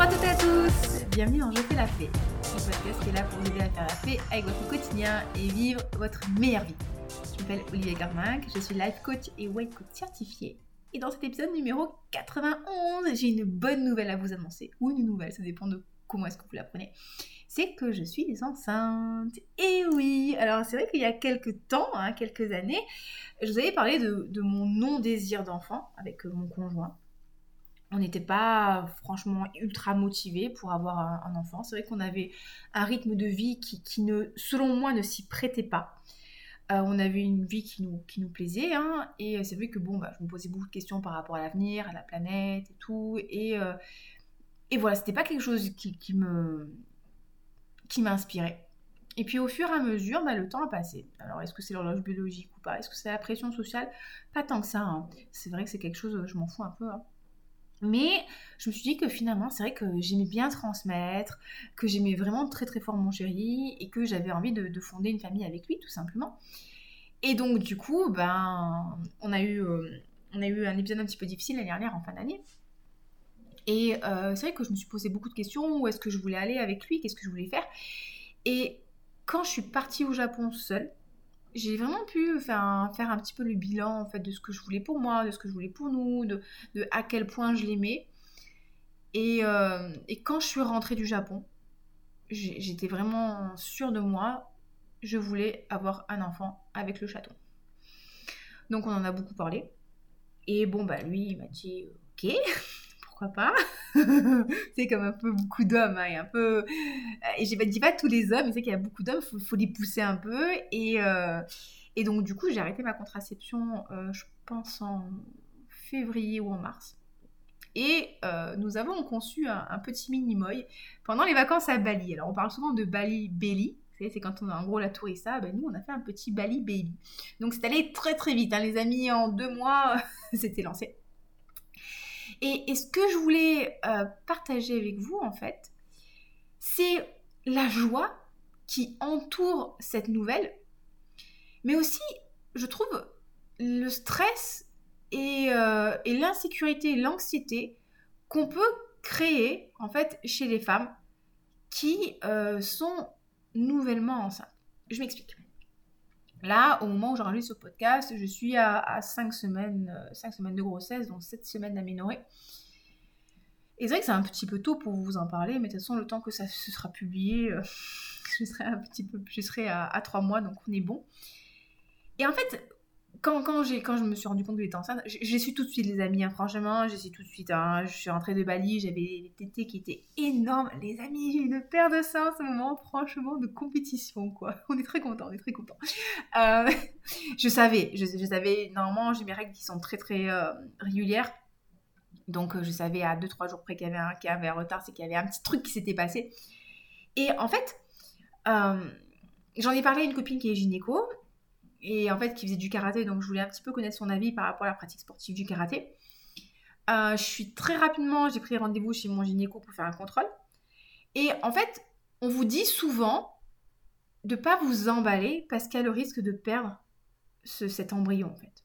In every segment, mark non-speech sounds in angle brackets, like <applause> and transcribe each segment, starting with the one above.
Bonjour à toutes et à tous Bienvenue dans Je fais la paix, le podcast qui est là pour vous aider à faire la paix avec votre quotidien et vivre votre meilleure vie. Je m'appelle Olivier Garminck, je suis life coach et weight coach certifié. Et dans cet épisode numéro 91, j'ai une bonne nouvelle à vous annoncer. Ou une nouvelle, ça dépend de comment est-ce que vous la prenez. C'est que je suis enceinte. Et oui, alors c'est vrai qu'il y a quelques temps, hein, quelques années, je vous avais parlé de, de mon non-désir d'enfant avec mon conjoint on n'était pas franchement ultra motivé pour avoir un, enfant. C'est vrai qu'on avait un rythme de vie qui, ne, selon moi, ne s'y prêtait pas. Euh, on avait une vie qui nous, qui nous plaisait, hein, et c'est vrai que bon, bah, je me posais beaucoup de questions par rapport à l'avenir, à la planète et tout, et, euh, et voilà, c'était pas quelque chose qui, qui qui m'inspirait. Et puis au fur et à mesure, bah, le temps a passé. Alors est-ce que c'est l'horloge biologique ou pas? Est-ce que c'est la pression sociale? Pas tant que ça. Hein. C'est vrai que c'est quelque chose, je m'en fous un peu. Hein. Mais je me suis dit que finalement, c'est vrai que j'aimais bien transmettre, que j'aimais vraiment très très fort mon chéri et que j'avais envie de, fonder une famille avec lui, tout simplement. Et donc, du coup, ben, on a eu, euh, on a eu un épisode un petit peu difficile l'année dernière, en fin d'année. Et euh, c'est vrai que je me suis posé beaucoup de questions. Où est-ce que je voulais aller avec lui? Qu'est-ce que je voulais faire? Et quand je suis partie au Japon seule, j'ai vraiment pu faire un, faire un petit peu le bilan fait de ce que je voulais pour moi, de ce que je voulais pour nous, de, de à quel point je l'aimais. Et, euh, et, quand je suis rentrée du Japon, j'étais vraiment sûre de moi. Je voulais avoir un enfant avec le chaton. Donc on en a beaucoup parlé. Et bon, bah lui, il m'a dit ok, <laughs> pourquoi pas <laughs> C'est comme un peu beaucoup d'hommes. Hein, un peu... Et je dis pas tous les hommes, mais c'est qu'il y a beaucoup d'hommes, il faut, les pousser un peu. Et, euh, et donc, du coup, j'ai arrêté ma contraception, euh, je pense, en février ou en mars. Et euh, nous avons conçu un, petit mini-moy pendant les vacances à Bali. Alors, on parle souvent de Bali Belly. C'est quand on a en gros la tourista, ben nous on a fait un petit Bali Baby. Donc c'est allé très très vite, hein, les amis, en deux mois, <laughs> c'était lancé. Et, ce que je voulais euh, partager avec vous, en fait, c'est la joie qui entoure cette nouvelle, mais aussi, je trouve, le stress et, euh, l'insécurité, l'anxiété qu'on peut créer, en fait, chez les femmes qui euh, sont nouvellement enceintes. Je m'explique. Là, au moment où j'enregistre ce podcast, je suis à, 5, semaines, euh, semaines de grossesse, donc 7 semaines d'aménorrhée. Et c'est vrai que c'est un petit peu tôt pour vous en parler, mais de toute façon, le temps que ça se sera publié, euh, <laughs> je serai un petit peu, je serai à, à 3 mois, donc on est bon. Et en fait, quand, quand, quand je me suis rendu compte que j'étais enceinte, j'ai su tout de suite, les amis. Hein, franchement, j'ai su tout de suite. Hein, je suis rentrée de Bali, j'avais des tétés qui étaient énormes. Les amis, j'ai une paire de seins en ce moment, franchement, de compétition, quoi. <laughs> On est très contents, on est très contents. Euh, <laughs> je savais, je, savais, normalement, j'ai mes règles qui sont très, très euh, régulières. Donc, euh, je savais à 2-3 jours près qu'il y y avait un retard, c'est qu'il y avait un petit truc qui s'était passé. Et en fait, j'en ai parlé à une copine qui est gynéco et en fait qui faisait du karaté, donc je voulais un petit peu connaître son avis par rapport à la pratique sportive du karaté. Euh, je suis très rapidement, j'ai pris rendez-vous chez mon gynéco pour faire un contrôle. Et en fait, on vous dit souvent de pas vous emballer parce qu'il y a le risque de perdre cet embryon en fait.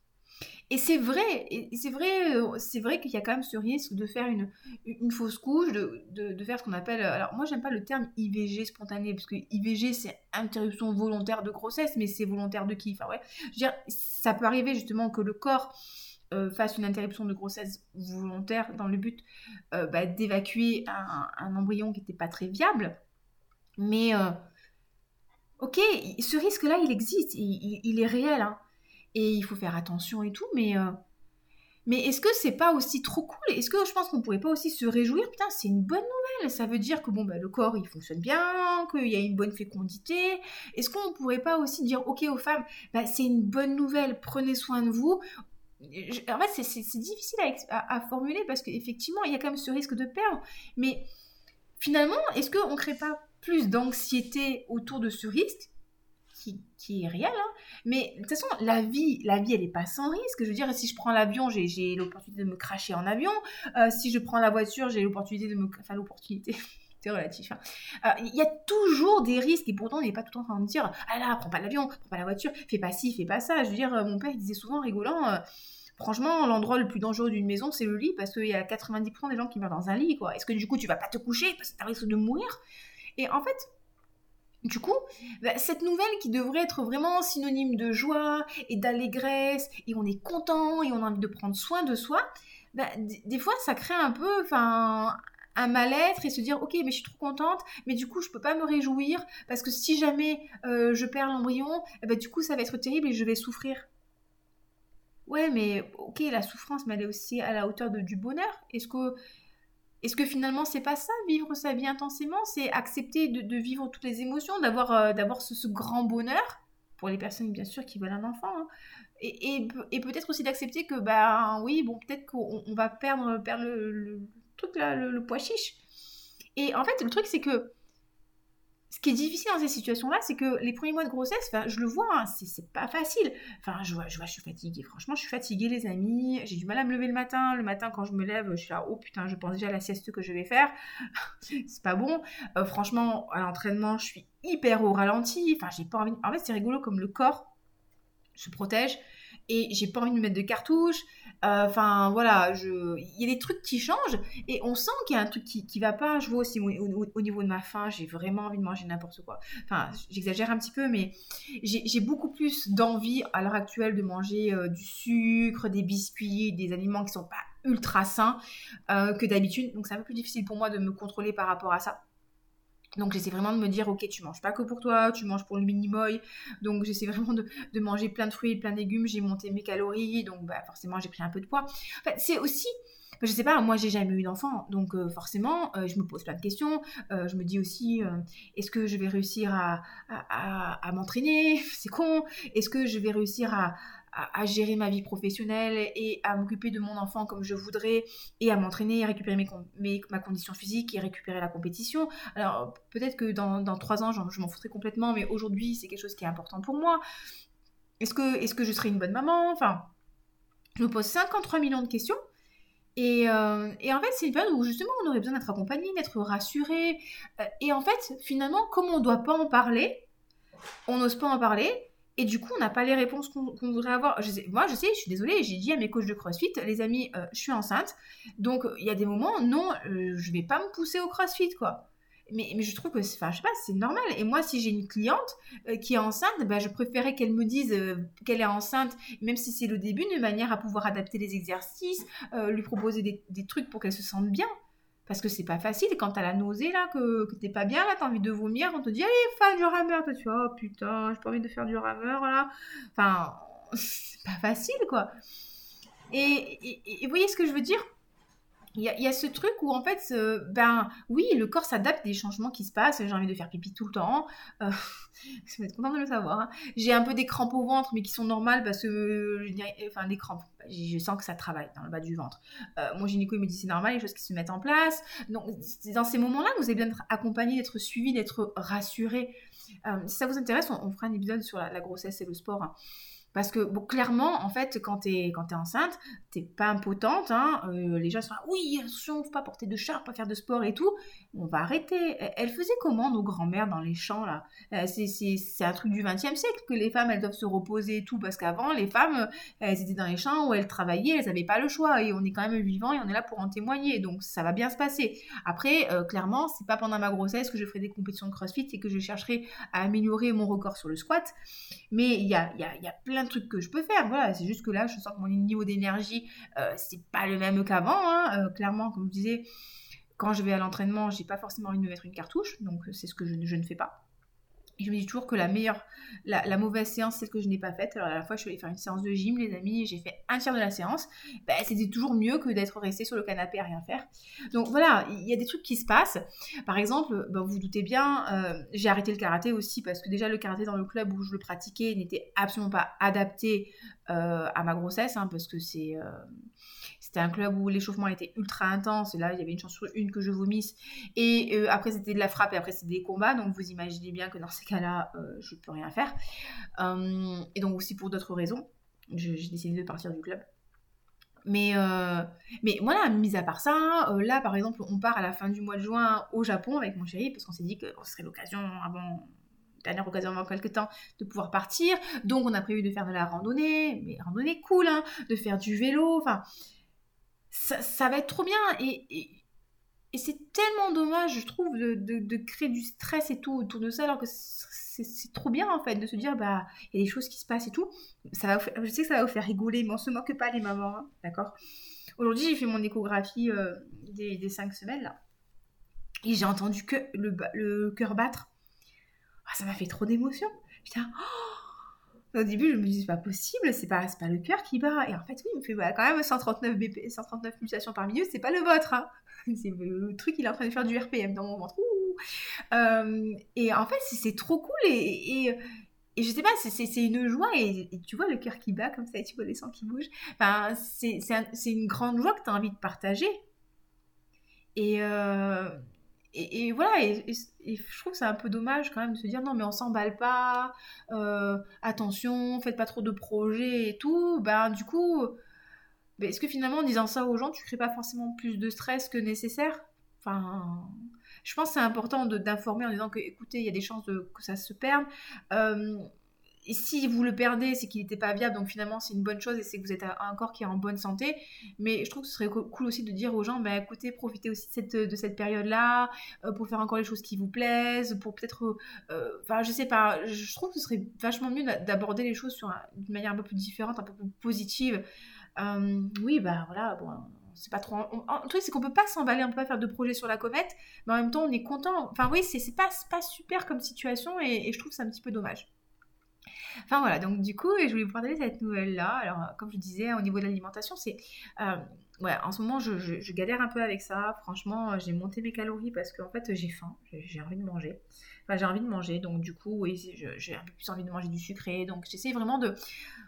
Et c'est vrai, c'est vrai, euh, c'est vrai qu'il y a quand même ce risque de faire une, fausse couche, de, faire ce qu'on appelle. Alors moi j'aime pas le terme IVG spontané parce que IVG c'est interruption volontaire de grossesse, mais c'est volontaire de qui? Enfin ouais, je veux dire, ça peut arriver justement que le corps euh, fasse une interruption de grossesse volontaire dans le but euh, bah, d'évacuer un, un, embryon qui n'était pas très viable, mais ok, ce risque-là il existe, il, il est réel. Hein et il faut faire attention et tout, mais, euh, mais est-ce que c'est pas aussi trop cool? Est-ce que je pense qu'on pourrait pas aussi se réjouir? Putain, c'est une bonne nouvelle, ça veut dire que bon, bah, le corps il fonctionne bien, qu'il y a une bonne fécondité. Est-ce qu'on pourrait pas aussi dire, ok aux femmes, bah, c'est une bonne nouvelle, prenez soin de vous? En fait, c'est difficile à, à, formuler parce qu'effectivement, il y a quand même ce risque de perdre. Mais finalement, est-ce qu'on ne crée pas plus d'anxiété autour de ce risque qui, est réel, hein. mais de toute façon, la vie, la vie, elle n'est pas sans risque. Je veux dire, si je prends l'avion, j'ai l'opportunité de me cracher en avion. Euh, si je prends la voiture, j'ai l'opportunité de me... Enfin, l'opportunité... <laughs> c'est relatif. Hein. Euh, il y a toujours des risques et pourtant on n'est pas tout le temps en train de dire ah là prends pas l'avion, prends pas la voiture, fais pas ci, fais pas ça. Je veux dire, euh, mon père disait souvent rigolant, franchement, l'endroit le plus dangereux d'une maison, c'est le lit, parce qu'il y a 90% des gens qui meurent dans un lit, quoi. Est-ce que du coup, tu vas pas te coucher parce que tu risques de mourir? Et en fait, du coup, bah, cette nouvelle qui devrait être vraiment synonyme de joie et d'allégresse, et on est content et on a envie de prendre soin de soi, bah, des fois ça crée un peu, un mal-être et se dire ok mais je suis trop contente mais du coup je peux pas me réjouir parce que si jamais euh, je perds l'embryon eh ben, du coup ça va être terrible et je vais souffrir. Ouais mais ok la souffrance mais elle est aussi à la hauteur de, du bonheur. Est-ce que est-ce que finalement c'est pas ça vivre sa vie intensément? C'est accepter de, vivre toutes les émotions d'avoir euh, ce, grand bonheur? Pour les personnes bien sûr qui veulent un enfant hein. et, et, peut-être aussi d'accepter que bah oui bon peut-être qu'on va perdre perdre le truc là, le, pois chiche. Et en fait, le truc, c'est que ce qui est difficile dans ces situations-là, c'est que les premiers mois de grossesse, je le vois, hein, c'est pas facile. Enfin, je vois, je suis fatiguée. Franchement, je suis fatiguée, les amis. J'ai du mal à me lever le matin. Le matin, quand je me lève, je suis là, oh putain, je pense déjà à la sieste que je vais faire. <laughs> c'est pas bon. Euh, franchement, à l'entraînement, je suis hyper au ralenti. Enfin, j'ai pas envie. En fait, c'est rigolo comme le corps se protège et j'ai pas envie de me mettre de cartouches. Enfin, voilà, il y a des trucs qui changent et on sent qu'il y a un truc qui, qui va pas. Je vois aussi au, niveau de ma faim, j'ai vraiment envie de manger n'importe quoi. Enfin, j'exagère un petit peu, mais j'ai beaucoup plus d'envie à l'heure actuelle de manger euh, du sucre, des biscuits, des aliments qui sont pas ultra sains euh, que d'habitude. Donc, c'est un peu plus difficile pour moi de me contrôler par rapport à ça. Donc j'essaie vraiment de me dire, ok, tu manges pas que pour toi, tu manges pour le minimoy. Donc j'essaie vraiment de, manger plein de fruits plein de légumes. J'ai monté mes calories, donc bah, forcément j'ai pris un peu de poids. c'est aussi, je sais pas, moi j'ai jamais eu d'enfant, donc euh, forcément euh, je me pose plein de questions. Euh, je me dis aussi, est-ce que je vais réussir à m'entraîner? <laughs> C'est con. Est-ce que je vais réussir à, à, gérer ma vie professionnelle et à m'occuper de mon enfant comme je voudrais et à m'entraîner, à récupérer mes, ma condition physique et récupérer la compétition. Alors peut-être que dans, dans trois ans, je m'en foutrais complètement, mais aujourd'hui, c'est quelque chose qui est important pour moi. Est-ce que, est que je serai une bonne maman? Enfin, je me pose 53 millions de questions. Et, euh, et, en fait, c'est une période où justement on aurait besoin d'être accompagné, d'être rassuré. Euh, et en fait, finalement, comme on ne doit pas en parler, on n'ose pas en parler, et du coup, on n'a pas les réponses qu'on voudrait avoir. moi, je sais, je suis désolée, j'ai dit à mes coachs de CrossFit, les amis, euh, je suis enceinte. Donc, il y a des moments, non, euh, je vais pas me pousser au CrossFit, quoi. Mais, je trouve que, enfin, je sais pas, c'est normal. Et moi, si j'ai une cliente euh, qui est enceinte, bah, je préférais qu'elle me dise qu'elle est enceinte, même si c'est le début, de manière à pouvoir adapter les exercices, lui proposer des trucs pour qu'elle se sente bien. Parce que c'est pas facile quand t'as la nausée là, que, t'es pas bien là, t'as envie de vomir, on te dit allez, fais du rameur. Toi tu oh putain, j'ai pas envie de faire du rameur là. Enfin, <laughs> c'est pas facile quoi. Et, et, vous voyez ce que je veux dire? Il y, a, ce truc où en fait, ben oui, le corps s'adapte des changements qui se passent. J'ai envie de faire pipi tout le temps. Euh, <laughs> vous êtes content de le savoir. Hein. J'ai un peu des crampes au ventre, mais qui sont normales parce que, enfin, des crampes. Je sens que ça travaille dans le bas du ventre. Euh, mon gynéco il me dit c'est normal, les choses qui se mettent en place. Donc, dans ces moments-là vous avez besoin d'être accompagné, d'être suivi, d'être rassuré. Euh, si ça vous intéresse, on, fera un épisode sur la, grossesse et le sport. Hein. Parce que, bon, clairement, en fait, quand t'es, quand es enceinte, t'es pas impotente. Hein, euh, les gens sont là, oui, attention, faut pas porter de char, pas faire de sport et tout. On va arrêter. Elles faisaient comment, nos grands-mères, dans les champs, là? Euh, c'est, un truc du XXe siècle que les femmes, elles doivent se reposer et tout. Parce qu'avant, les femmes, elles étaient dans les champs où elles travaillaient, elles n'avaient pas le choix. Et on est quand même vivant et on est là pour en témoigner. Donc, ça va bien se passer. Après, euh, clairement, c'est pas pendant ma grossesse que je ferai des compétitions de crossfit et que je chercherai à améliorer mon record sur le squat. Mais il y a, y, a, y a plein trucs que je peux faire. Voilà, c'est juste que là, je sens que mon niveau d'énergie, euh, c'est pas le même qu'avant. Hein. Euh, clairement, comme je disais, quand je vais à l'entraînement, j'ai pas forcément envie de me mettre une cartouche, donc c'est ce que je ne fais pas. Je me dis toujours que la meilleure, la, mauvaise séance, c'est ce que je n'ai pas faite. Alors à la fois, je suis allée faire une séance de gym, les amis, j'ai fait un tiers de la séance. Ben, c'était toujours mieux que d'être resté sur le canapé à rien faire. Donc voilà, il y a des trucs qui se passent. Par exemple, ben, vous vous doutez bien, euh, j'ai arrêté le karaté aussi parce que déjà le karaté dans le club où je le pratiquais n'était absolument pas adapté euh, à ma grossesse, hein, parce que c'est... Euh, c'était un club où l'échauffement était ultra intense. Et là, il y avait une chance sur une que je vomisse. Et euh, après, c'était de la frappe et après, c'était des combats. Donc, vous imaginez bien que dans ces cas-là, euh, je ne peux rien faire. Euh, et donc, aussi pour d'autres raisons, j'ai décidé de partir du club. Mais, mais voilà, mis à part ça, là, par exemple, on part à la fin du mois de juin au Japon avec mon chéri parce qu'on s'est dit que ce serait l'occasion avant dernière occasion avant quelques temps de pouvoir partir. Donc on a prévu de faire de la randonnée, mais randonnée cool, hein, de faire du vélo, enfin ça, va être trop bien et, c'est tellement dommage, je trouve, de, créer du stress et tout autour de ça, alors que c'est trop bien en fait de se dire bah il y a des choses qui se passent et tout. Ça va je sais que ça va vous faire rigoler, mais on se moque pas les mamans, hein, d'accord? Aujourd'hui j'ai fait mon échographie euh, des, des cinq semaines là et j'ai entendu que le, le cœur battre. Ah, ça m'a fait trop d'émotion. J'étais oh Au début, je me disais, c'est pas possible, c'est pas, pas le cœur qui bat. Et en fait, oui, il me fait quand même 139, BP, 139 pulsations par minute, c'est pas le vôtre. Hein. <laughs> C'est le truc, il est en train de faire du RPM dans mon ventre. Euh, et en fait, c'est trop cool. Et, et, et je sais pas, c'est une joie. Et, tu vois le cœur qui bat comme ça, et tu vois les sangs qui bougent. Enfin, c'est une grande joie que tu as envie de partager. Et. Euh, et, voilà, et, je trouve que c'est un peu dommage quand même de se dire non, mais on s'emballe pas, euh, attention, faites pas trop de projets et tout. Ben, du coup, ben, est-ce que finalement, en disant ça aux gens, tu crées pas forcément plus de stress que nécessaire? Enfin, je pense que c'est important d'informer en disant que, écoutez, il y a des chances que ça se perde. Euh, et si vous le perdez, c'est qu'il n'était pas viable, donc finalement c'est une bonne chose et c'est que vous êtes un corps qui est en bonne santé. Mais je trouve que ce serait cool aussi de dire aux gens, bah, écoutez, profitez aussi de cette, de cette période-là euh, pour faire encore les choses qui vous plaisent, pour peut-être, euh, enfin je sais pas, je trouve que ce serait vachement mieux d'aborder les choses d'une manière un peu plus différente, un peu plus positive. Euh, oui, bah voilà, bon, c'est pas trop. En truc, c'est qu'on peut pas s'emballer, on peut pas faire de projet sur la comète, mais en même temps, on est content. Enfin, oui, c'est pas, pas super comme situation et, et je trouve ça un petit peu dommage. Enfin voilà, donc du coup, je voulais vous partager cette nouvelle-là. Alors, comme je disais, au niveau de l'alimentation, c'est. Euh, ouais, en ce moment, je, galère un peu avec ça. Franchement, j'ai monté mes calories parce qu'en fait, j'ai faim, j'ai envie de manger. Enfin, j'ai envie de manger, donc du coup, oui, j'ai un peu plus envie de manger du sucré. Donc, j'essaie vraiment de,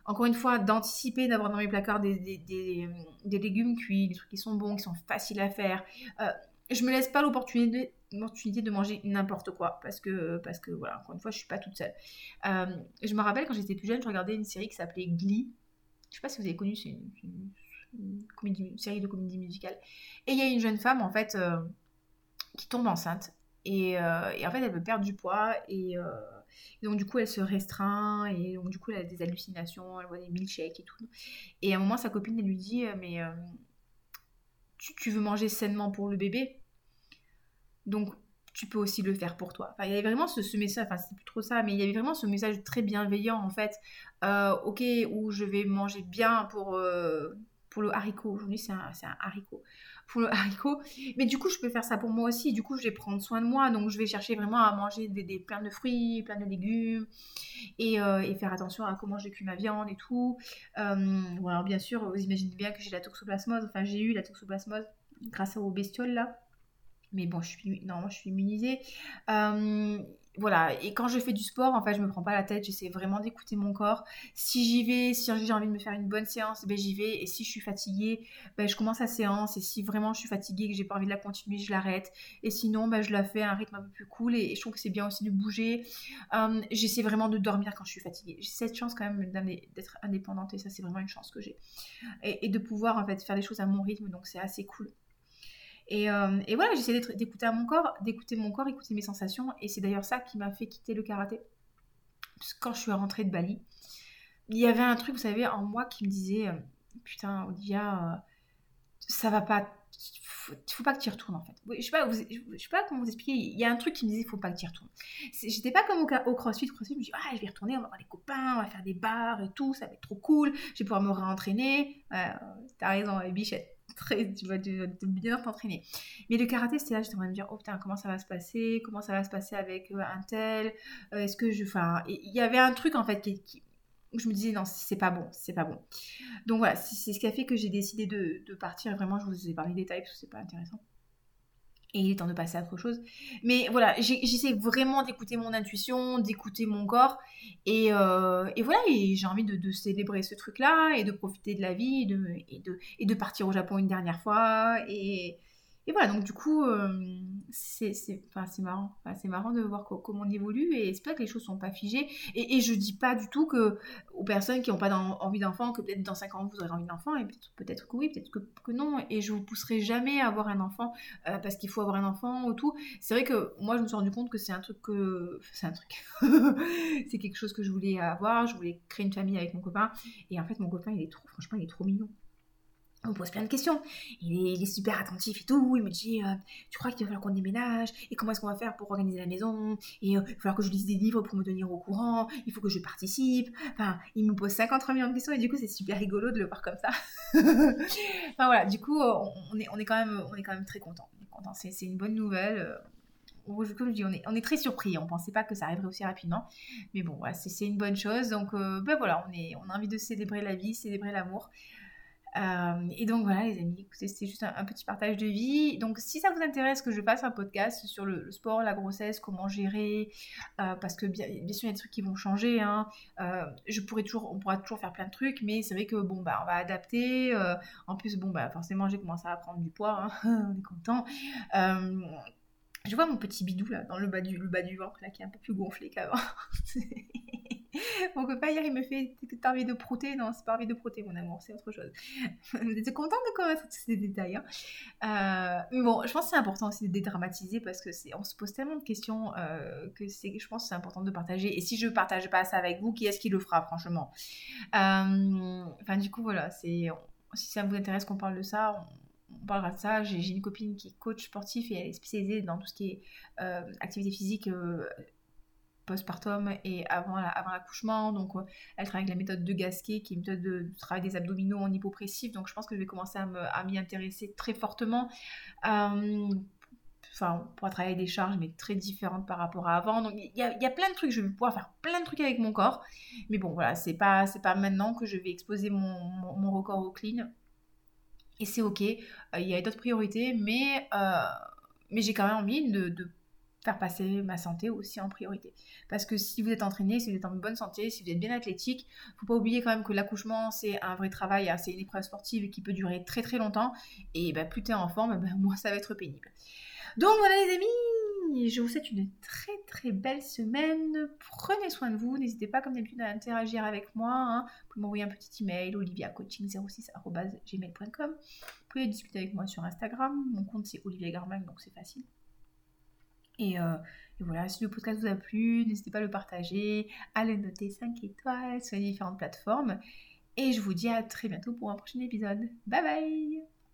encore une fois, d'anticiper, d'avoir dans mes placards des, des, légumes cuits, des trucs qui sont bons, qui sont faciles à faire. Euh, je me laisse pas l'opportunité l'opportunité de manger n'importe quoi parce que parce que voilà encore une fois je suis pas toute seule. Euh, je me rappelle quand j'étais plus jeune je regardais une série qui s'appelait Glee. Je sais pas si vous avez connu c'est une, série de comédie musicale et il y a une jeune femme en fait euh, qui tombe enceinte et, euh, et, en fait elle veut perdre du poids et, donc du coup elle se restreint et donc du coup elle a des hallucinations elle voit des milkshakes et tout. Et à un moment sa copine elle lui dit mais tu veux manger sainement pour le bébé? Donc, tu peux aussi le faire pour toi. Il y avait vraiment ce, message, enfin, c'est plus trop ça, mais il y avait vraiment ce message très bienveillant, en fait. Euh, ok, où je vais manger bien pour, euh, le haricot. Aujourd'hui, c'est un, haricot. Pour le haricot. Mais du coup, je peux faire ça pour moi aussi. Du coup, je vais prendre soin de moi. Donc, je vais chercher vraiment à manger des, plein de fruits, plein de légumes. Et, euh, et, faire attention à comment j'ai cuit ma viande et tout. alors, bien sûr, vous imaginez bien que j'ai la toxoplasmose. Enfin, j'ai eu la toxoplasmose grâce aux bestioles, là. Mais bon, je suis, non, je suis immunisée. Euh, voilà, et quand je fais du sport, en fait, je me prends pas la tête, j'essaie vraiment d'écouter mon corps. Si j'y vais, si j'ai envie de me faire une bonne séance, ben j'y vais. Et si je suis fatiguée, ben je commence la séance. Et si vraiment je suis fatiguée et que j'ai pas envie de la continuer, je l'arrête. Et sinon, ben je la fais à un rythme un peu plus cool. Et, je trouve que c'est bien aussi de bouger. Euh, j'essaie vraiment de dormir quand je suis fatiguée. J'ai cette chance quand même d'être indépendante et ça, c'est vraiment une chance que j'ai. Et, et de pouvoir en fait faire les choses à mon rythme, donc c'est assez cool. Euh, et, voilà, j'essaie d'écouter mon corps, d'écouter mon corps, écouter mes sensations. Et c'est d'ailleurs ça qui m'a fait quitter le karaté. Parce que quand je suis rentrée de Bali, il y avait un truc, vous savez, en moi qui me disait euh, Putain, Olivia, euh, ça va pas. Faut, faut pas que tu y retournes en fait. Je sais pas, je sais pas comment vous expliquer. Il y a un truc qui me disait faut pas que tu y retournes. J'étais pas comme au, au, CrossFit. Je me dis ah je vais retourner, on va voir les copains, on va faire des bars et tout, ça va être trop cool. Je vais pouvoir me réentraîner. T'as raison, bichette très, tu vas, bien t'entraîner. Mais le karaté, c'était là, j'étais en train de me dire, oh putain, comment ça va se passer? Comment ça va se passer avec euh, un tel? Euh, Est-ce que je. Enfin, il y avait un truc en fait qui, je me disais, non, c'est pas bon, c'est pas bon. Donc voilà, c'est ce qui a fait que j'ai décidé de, de, partir. Vraiment, je vous ai parlé des détails parce que c'est pas intéressant et il est temps de passer à autre chose. Mais voilà, j'essaie vraiment d'écouter mon intuition, d'écouter mon corps, et, euh, voilà, j'ai envie de, célébrer ce truc-là, et de profiter de la vie, et de, partir au Japon une dernière fois, et, et voilà, donc du coup, euh, c'est marrant. c'est marrant de voir comment on évolue et c'est pas que les choses sont pas figées. Et, et je dis pas du tout que aux personnes qui n'ont pas envie d'enfant, que peut-être dans 5 ans vous aurez envie d'enfant, et peut-être que oui, peut-être que, non. Et je vous pousserai jamais à avoir un enfant euh, parce qu'il faut avoir un enfant ou tout. C'est vrai que moi je me suis rendu compte que c'est un truc que. C'est un truc. <laughs> c'est quelque chose que je voulais avoir. Je voulais créer une famille avec mon copain. Et en fait, mon copain, il est trop. Franchement, il est trop mignon on pose plein de questions. Il est, super attentif et tout. Il me dit euh, Tu crois qu'il va falloir qu'on déménage Et comment est-ce qu'on va faire pour organiser la maison euh, il va falloir que je lise des livres pour me tenir au courant. Il faut que je participe. Enfin, il me pose 53 millions de questions et du coup, c'est super rigolo de le voir comme ça. <laughs> enfin voilà, du coup, on est, quand, même, très content. C'est une bonne nouvelle. Comme je dis, on est, très surpris. On ne pensait pas que ça arriverait aussi rapidement. Mais bon, c'est une bonne chose. Donc, euh, ben voilà, on a envie de célébrer la vie, célébrer l'amour. Euh, et donc voilà les amis, c'était juste un, petit partage de vie. Donc si ça vous intéresse que je fasse un podcast sur le, sport, la grossesse, comment gérer, euh, parce que bien, bien, sûr il y a des trucs qui vont changer. Hein. Euh, je pourrais toujours, on pourra toujours faire plein de trucs, mais c'est vrai que bon bah on va adapter. en plus bon bah forcément j'ai commencé à prendre du poids, hein. <laughs> on est content. je vois mon petit bidou là dans le bas du, le bas du ventre là qui est un peu plus gonflé qu'avant. <laughs> <laughs> mon copain hier il me fait T'as envie de prouter? Non, c'est pas envie de prouter, mon amour, c'est autre chose. <laughs> Vous êtes contente de connaître tous ces détails. Hein. Euh, mais bon, je pense que c'est important aussi de dédramatiser parce que on se pose tellement de questions euh, que je pense que c'est important de partager. Et si je partage pas ça avec vous, qui est-ce qui le fera, franchement? Euh, Enfin, du coup, voilà, si ça vous intéresse qu'on parle de ça, on parlera de ça. J'ai, une copine qui est coach sportif et elle est spécialisée dans tout ce qui est activité physique postpartum et avant, l'accouchement. Donc, euh, elle travaille avec la méthode de Gasquet, qui est une méthode de, travail des abdominaux en hypopressif. Donc, je pense que je vais commencer à m'y intéresser très fortement. Euh, enfin, on pourra travailler des charges, mais très différentes par rapport à avant. Donc, il y, a, plein de trucs. Je vais pouvoir faire plein de trucs avec mon corps. Mais bon, voilà, c'est pas, pas maintenant que je vais exposer mon, record au clean. Et c'est ok. Euh, il y a d'autres priorités, mais, mais j'ai quand même envie de faire passer ma santé aussi en priorité. Parce que si vous êtes entraîné, si vous êtes en bonne santé, si vous êtes bien athlétique, faut pas oublier quand même que l'accouchement c'est un vrai travail, hein, c'est une épreuve sportive qui peut durer très très longtemps. Et bah, plus tu es en forme, bah, moins ça va être pénible. Donc voilà les amis, je vous souhaite une très très belle semaine. Prenez soin de vous. N'hésitez pas comme d'habitude à interagir avec moi. Hein. Vous pouvez m'envoyer un petit email oliviacoaching06.gmail.com. Vous pouvez discuter avec moi sur Instagram. Mon compte c'est Olivia Garmac, donc c'est facile. Euh, et, voilà, si le podcast vous a plu, n'hésitez pas à le partager, à le noter 5 étoiles sur les différentes plateformes. Et je vous dis à très bientôt pour un prochain épisode. Bye bye